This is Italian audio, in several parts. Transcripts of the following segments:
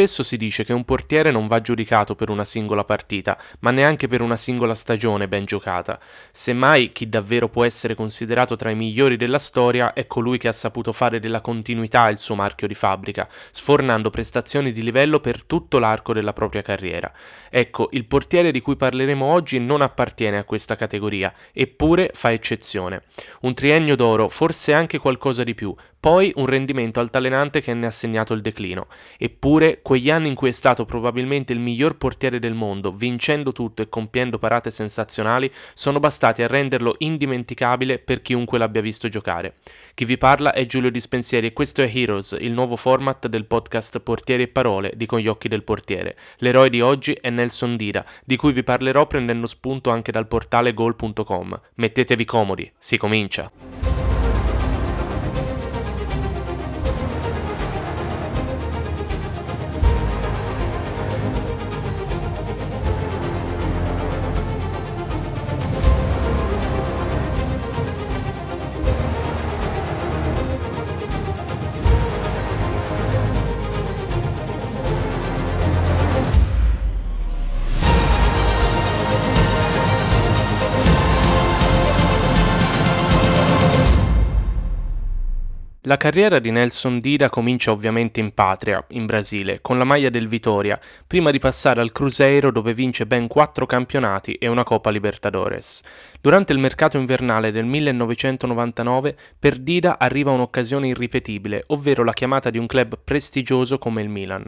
Spesso si dice che un portiere non va giudicato per una singola partita, ma neanche per una singola stagione ben giocata. Semmai chi davvero può essere considerato tra i migliori della storia è colui che ha saputo fare della continuità il suo marchio di fabbrica, sfornando prestazioni di livello per tutto l'arco della propria carriera. Ecco, il portiere di cui parleremo oggi non appartiene a questa categoria, eppure fa eccezione. Un triennio d'oro, forse anche qualcosa di più, poi un rendimento altalenante che ne ha segnato il declino. Eppure, quegli anni in cui è stato probabilmente il miglior portiere del mondo, vincendo tutto e compiendo parate sensazionali, sono bastati a renderlo indimenticabile per chiunque l'abbia visto giocare. Chi vi parla è Giulio Dispensieri e questo è Heroes, il nuovo format del podcast Portieri e Parole di Con gli occhi del portiere. L'eroe di oggi è Nelson Dira, di cui vi parlerò prendendo spunto anche dal portale goal.com. Mettetevi comodi, si comincia! La carriera di Nelson Dida comincia ovviamente in patria, in Brasile, con la maglia del Vitoria, prima di passare al Cruzeiro dove vince ben quattro campionati e una Coppa Libertadores. Durante il mercato invernale del 1999 per Dida arriva un'occasione irripetibile, ovvero la chiamata di un club prestigioso come il Milan.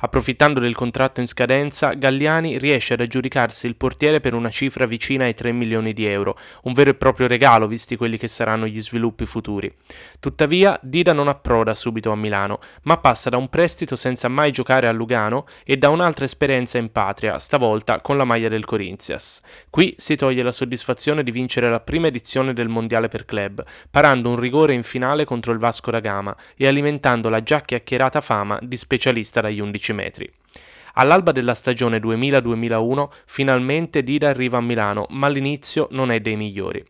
Approfittando del contratto in scadenza, Galliani riesce ad aggiudicarsi il portiere per una cifra vicina ai 3 milioni di euro, un vero e proprio regalo visti quelli che saranno gli sviluppi futuri. Tuttavia, Dida non approda subito a Milano, ma passa da un prestito senza mai giocare a Lugano e da un'altra esperienza in patria, stavolta con la maglia del Corinthians. Qui si toglie la soddisfazione di vincere la prima edizione del Mondiale per club, parando un rigore in finale contro il Vasco da Gama e alimentando la già chiacchierata fama di specialista dagli 11 15 metri. All'alba della stagione 2000-2001 finalmente Dida arriva a Milano, ma l'inizio non è dei migliori.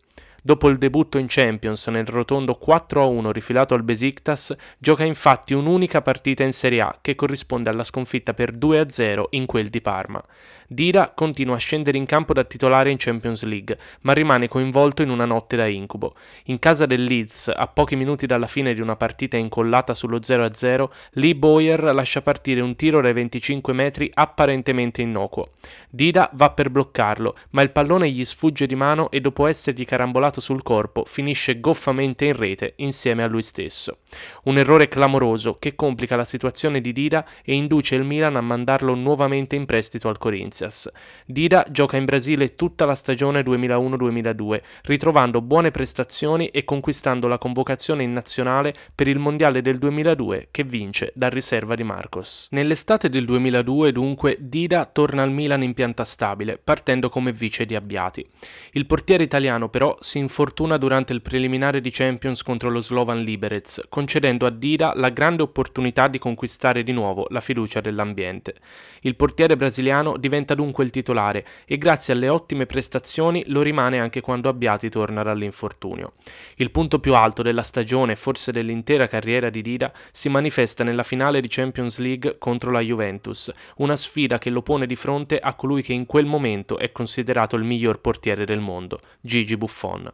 Dopo il debutto in Champions nel rotondo 4-1 rifilato al Besiktas, gioca infatti un'unica partita in Serie A che corrisponde alla sconfitta per 2-0 in quel di Parma. Dira continua a scendere in campo da titolare in Champions League, ma rimane coinvolto in una notte da incubo. In casa del Leeds, a pochi minuti dalla fine di una partita incollata sullo 0-0, Lee Boyer lascia partire un tiro dai 25 metri apparentemente innocuo. Dida va per bloccarlo, ma il pallone gli sfugge di mano e dopo essergli carambolato sul corpo finisce goffamente in rete insieme a lui stesso. Un errore clamoroso che complica la situazione di Dida e induce il Milan a mandarlo nuovamente in prestito al. Corinthians. Dida gioca in Brasile tutta la stagione 2001-2002, ritrovando buone prestazioni e conquistando la convocazione in nazionale per il Mondiale del 2002 che vince da riserva di Marcos. Nell'estate del 2002 dunque Dida torna al Milan in pianta stabile, partendo come vice di Abbiati. Il portiere italiano però si infortuna durante il preliminare di Champions contro lo Slovan Liberec, concedendo a Dida la grande opportunità di conquistare di nuovo la fiducia dell'ambiente. Il portiere brasiliano diventa dunque il titolare e grazie alle ottime prestazioni lo rimane anche quando Abbiati torna dall'infortunio. Il punto più alto della stagione, forse dell'intera carriera di Dida, si manifesta nella finale di Champions League contro la Juventus, una sfida che lo pone di fronte a colui che in quel momento è considerato il miglior portiere del mondo, Gigi Buffon.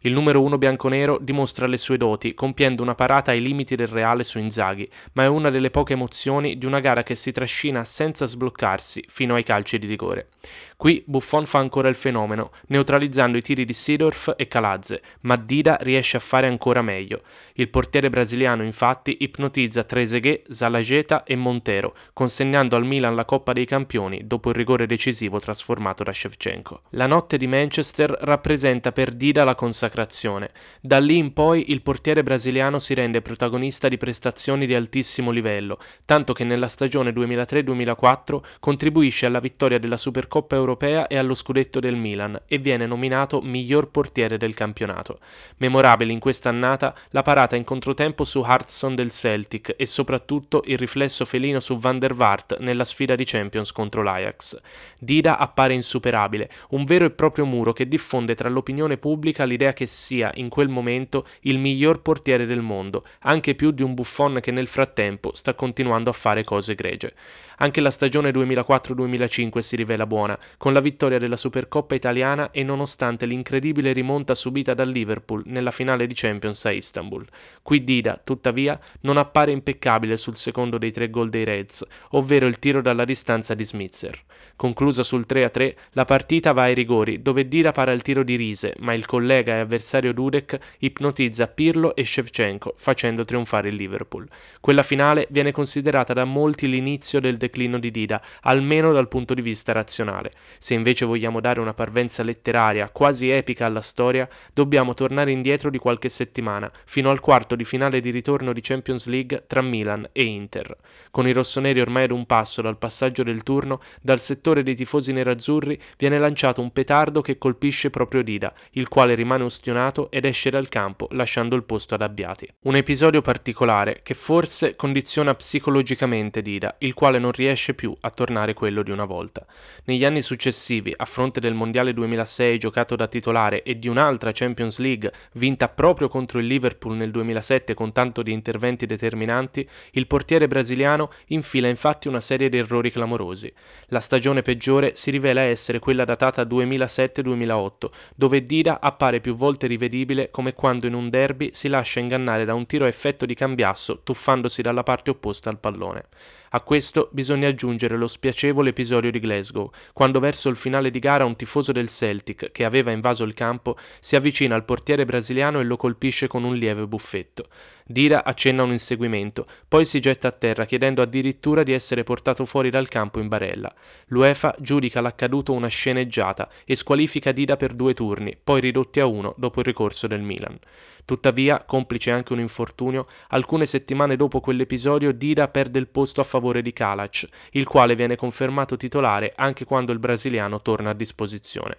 Il numero uno bianconero dimostra le sue doti, compiendo una parata ai limiti del reale su Inzaghi, ma è una delle poche emozioni di una gara che si trascina senza sbloccarsi fino ai calci di rigore. Qui Buffon fa ancora il fenomeno, neutralizzando i tiri di Sidorf e Calazze, ma Dida riesce a fare ancora meglio. Il portiere brasiliano infatti ipnotizza Trezeguet, Zalageta e Montero, consegnando al Milan la Coppa dei Campioni dopo il rigore decisivo trasformato da Shevchenko. La notte di Manchester rappresenta per Dida la consacrazione. Da lì in poi il portiere brasiliano si rende protagonista di prestazioni di altissimo livello, tanto che nella stagione 2003-2004 contribuisce alla vittoria della Supercoppa europea e allo scudetto del Milan e viene nominato miglior portiere del campionato. Memorabile in questa annata la parata in controtempo su Hartson del Celtic e soprattutto il riflesso felino su Van der Vaart nella sfida di Champions contro l'Ajax. Dida appare insuperabile, un vero e proprio muro che diffonde tra l'opinione pubblica pubblica l'idea che sia in quel momento il miglior portiere del mondo, anche più di un Buffon che nel frattempo sta continuando a fare cose egregie. Anche la stagione 2004-2005 si rivela buona, con la vittoria della Supercoppa italiana e nonostante l'incredibile rimonta subita dal Liverpool nella finale di Champions a Istanbul. Qui Dida, tuttavia, non appare impeccabile sul secondo dei tre gol dei Reds, ovvero il tiro dalla distanza di Smitzer. Conclusa sul 3-3, la partita va ai rigori, dove Dida para il tiro di Rise, ma il collega e avversario Dudek ipnotizza Pirlo e Shevchenko, facendo trionfare il Liverpool. Quella finale viene considerata da molti l'inizio del declino di Dida, almeno dal punto di vista razionale. Se invece vogliamo dare una parvenza letteraria quasi epica alla storia, dobbiamo tornare indietro di qualche settimana, fino al quarto di finale di ritorno di Champions League tra Milan e Inter. Con i rossoneri ormai ad un passo dal passaggio del turno, dal settore dei tifosi nerazzurri viene lanciato un petardo che colpisce proprio Dida, il quale rimane ustionato ed esce dal campo lasciando il posto ad Abbiati. Un episodio particolare che forse condiziona psicologicamente Dida, il quale non riesce più a tornare quello di una volta. Negli anni successivi, a fronte del Mondiale 2006 giocato da titolare e di un'altra Champions League vinta proprio contro il Liverpool nel 2007 con tanto di interventi determinanti, il portiere brasiliano infila infatti una serie di errori clamorosi. La stagione peggiore si rivela essere quella datata 2007-2008, dove Dida appare più volte rivedibile come quando in un derby si lascia ingannare da un tiro a effetto di cambiasso tuffandosi dalla parte opposta al pallone. A questo bisogna aggiungere lo spiacevole episodio di Glasgow, quando verso il finale di gara un tifoso del Celtic, che aveva invaso il campo, si avvicina al portiere brasiliano e lo colpisce con un lieve buffetto. Dira accenna un inseguimento, poi si getta a terra chiedendo addirittura di essere portato fuori dal campo in barella. L'UEFA giudica l'accaduto una sceneggiata e squalifica Dida per due turni, poi ridotti a uno dopo il ricorso del Milan. Tuttavia, complice anche un infortunio, alcune settimane dopo quell'episodio Dida perde il posto a favore di Kalac, il quale viene confermato titolare anche quando il brasiliano torna a disposizione.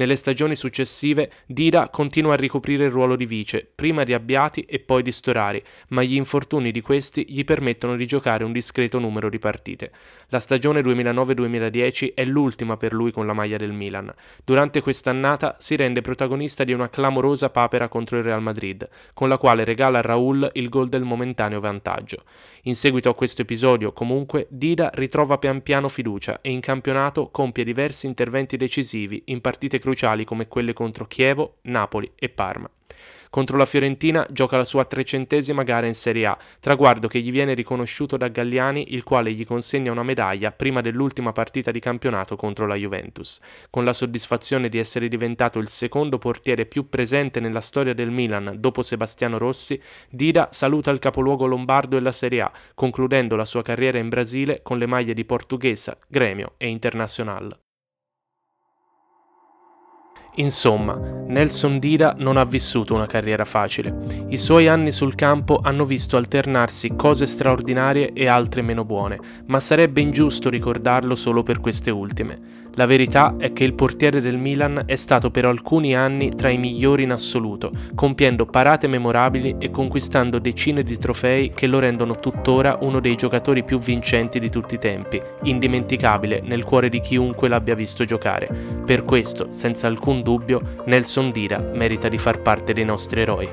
Nelle stagioni successive Dida continua a ricoprire il ruolo di vice, prima di Abbiati e poi di Storari, ma gli infortuni di questi gli permettono di giocare un discreto numero di partite. La stagione 2009-2010 è l'ultima per lui con la maglia del Milan. Durante quest'annata si rende protagonista di una clamorosa papera contro il Real Madrid, con la quale regala a Raul il gol del momentaneo vantaggio. In seguito a questo episodio, comunque, Dida ritrova pian piano fiducia e in campionato compie diversi interventi decisivi in partite cruciali come quelle contro Chievo, Napoli e Parma. Contro la Fiorentina gioca la sua trecentesima gara in Serie A, traguardo che gli viene riconosciuto da Galliani, il quale gli consegna una medaglia prima dell'ultima partita di campionato contro la Juventus. Con la soddisfazione di essere diventato il secondo portiere più presente nella storia del Milan dopo Sebastiano Rossi, Dida saluta il capoluogo lombardo e la Serie A, concludendo la sua carriera in Brasile con le maglie di Portuguesa, Gremio e Internazionale. Insomma, Nelson Dida non ha vissuto una carriera facile. I suoi anni sul campo hanno visto alternarsi cose straordinarie e altre meno buone, ma sarebbe ingiusto ricordarlo solo per queste ultime. La verità è che il portiere del Milan è stato per alcuni anni tra i migliori in assoluto, compiendo parate memorabili e conquistando decine di trofei che lo rendono tuttora uno dei giocatori più vincenti di tutti i tempi, indimenticabile nel cuore di chiunque l'abbia visto giocare. Per questo, senza alcun dubbio, Nelson Dira merita di far parte dei nostri eroi.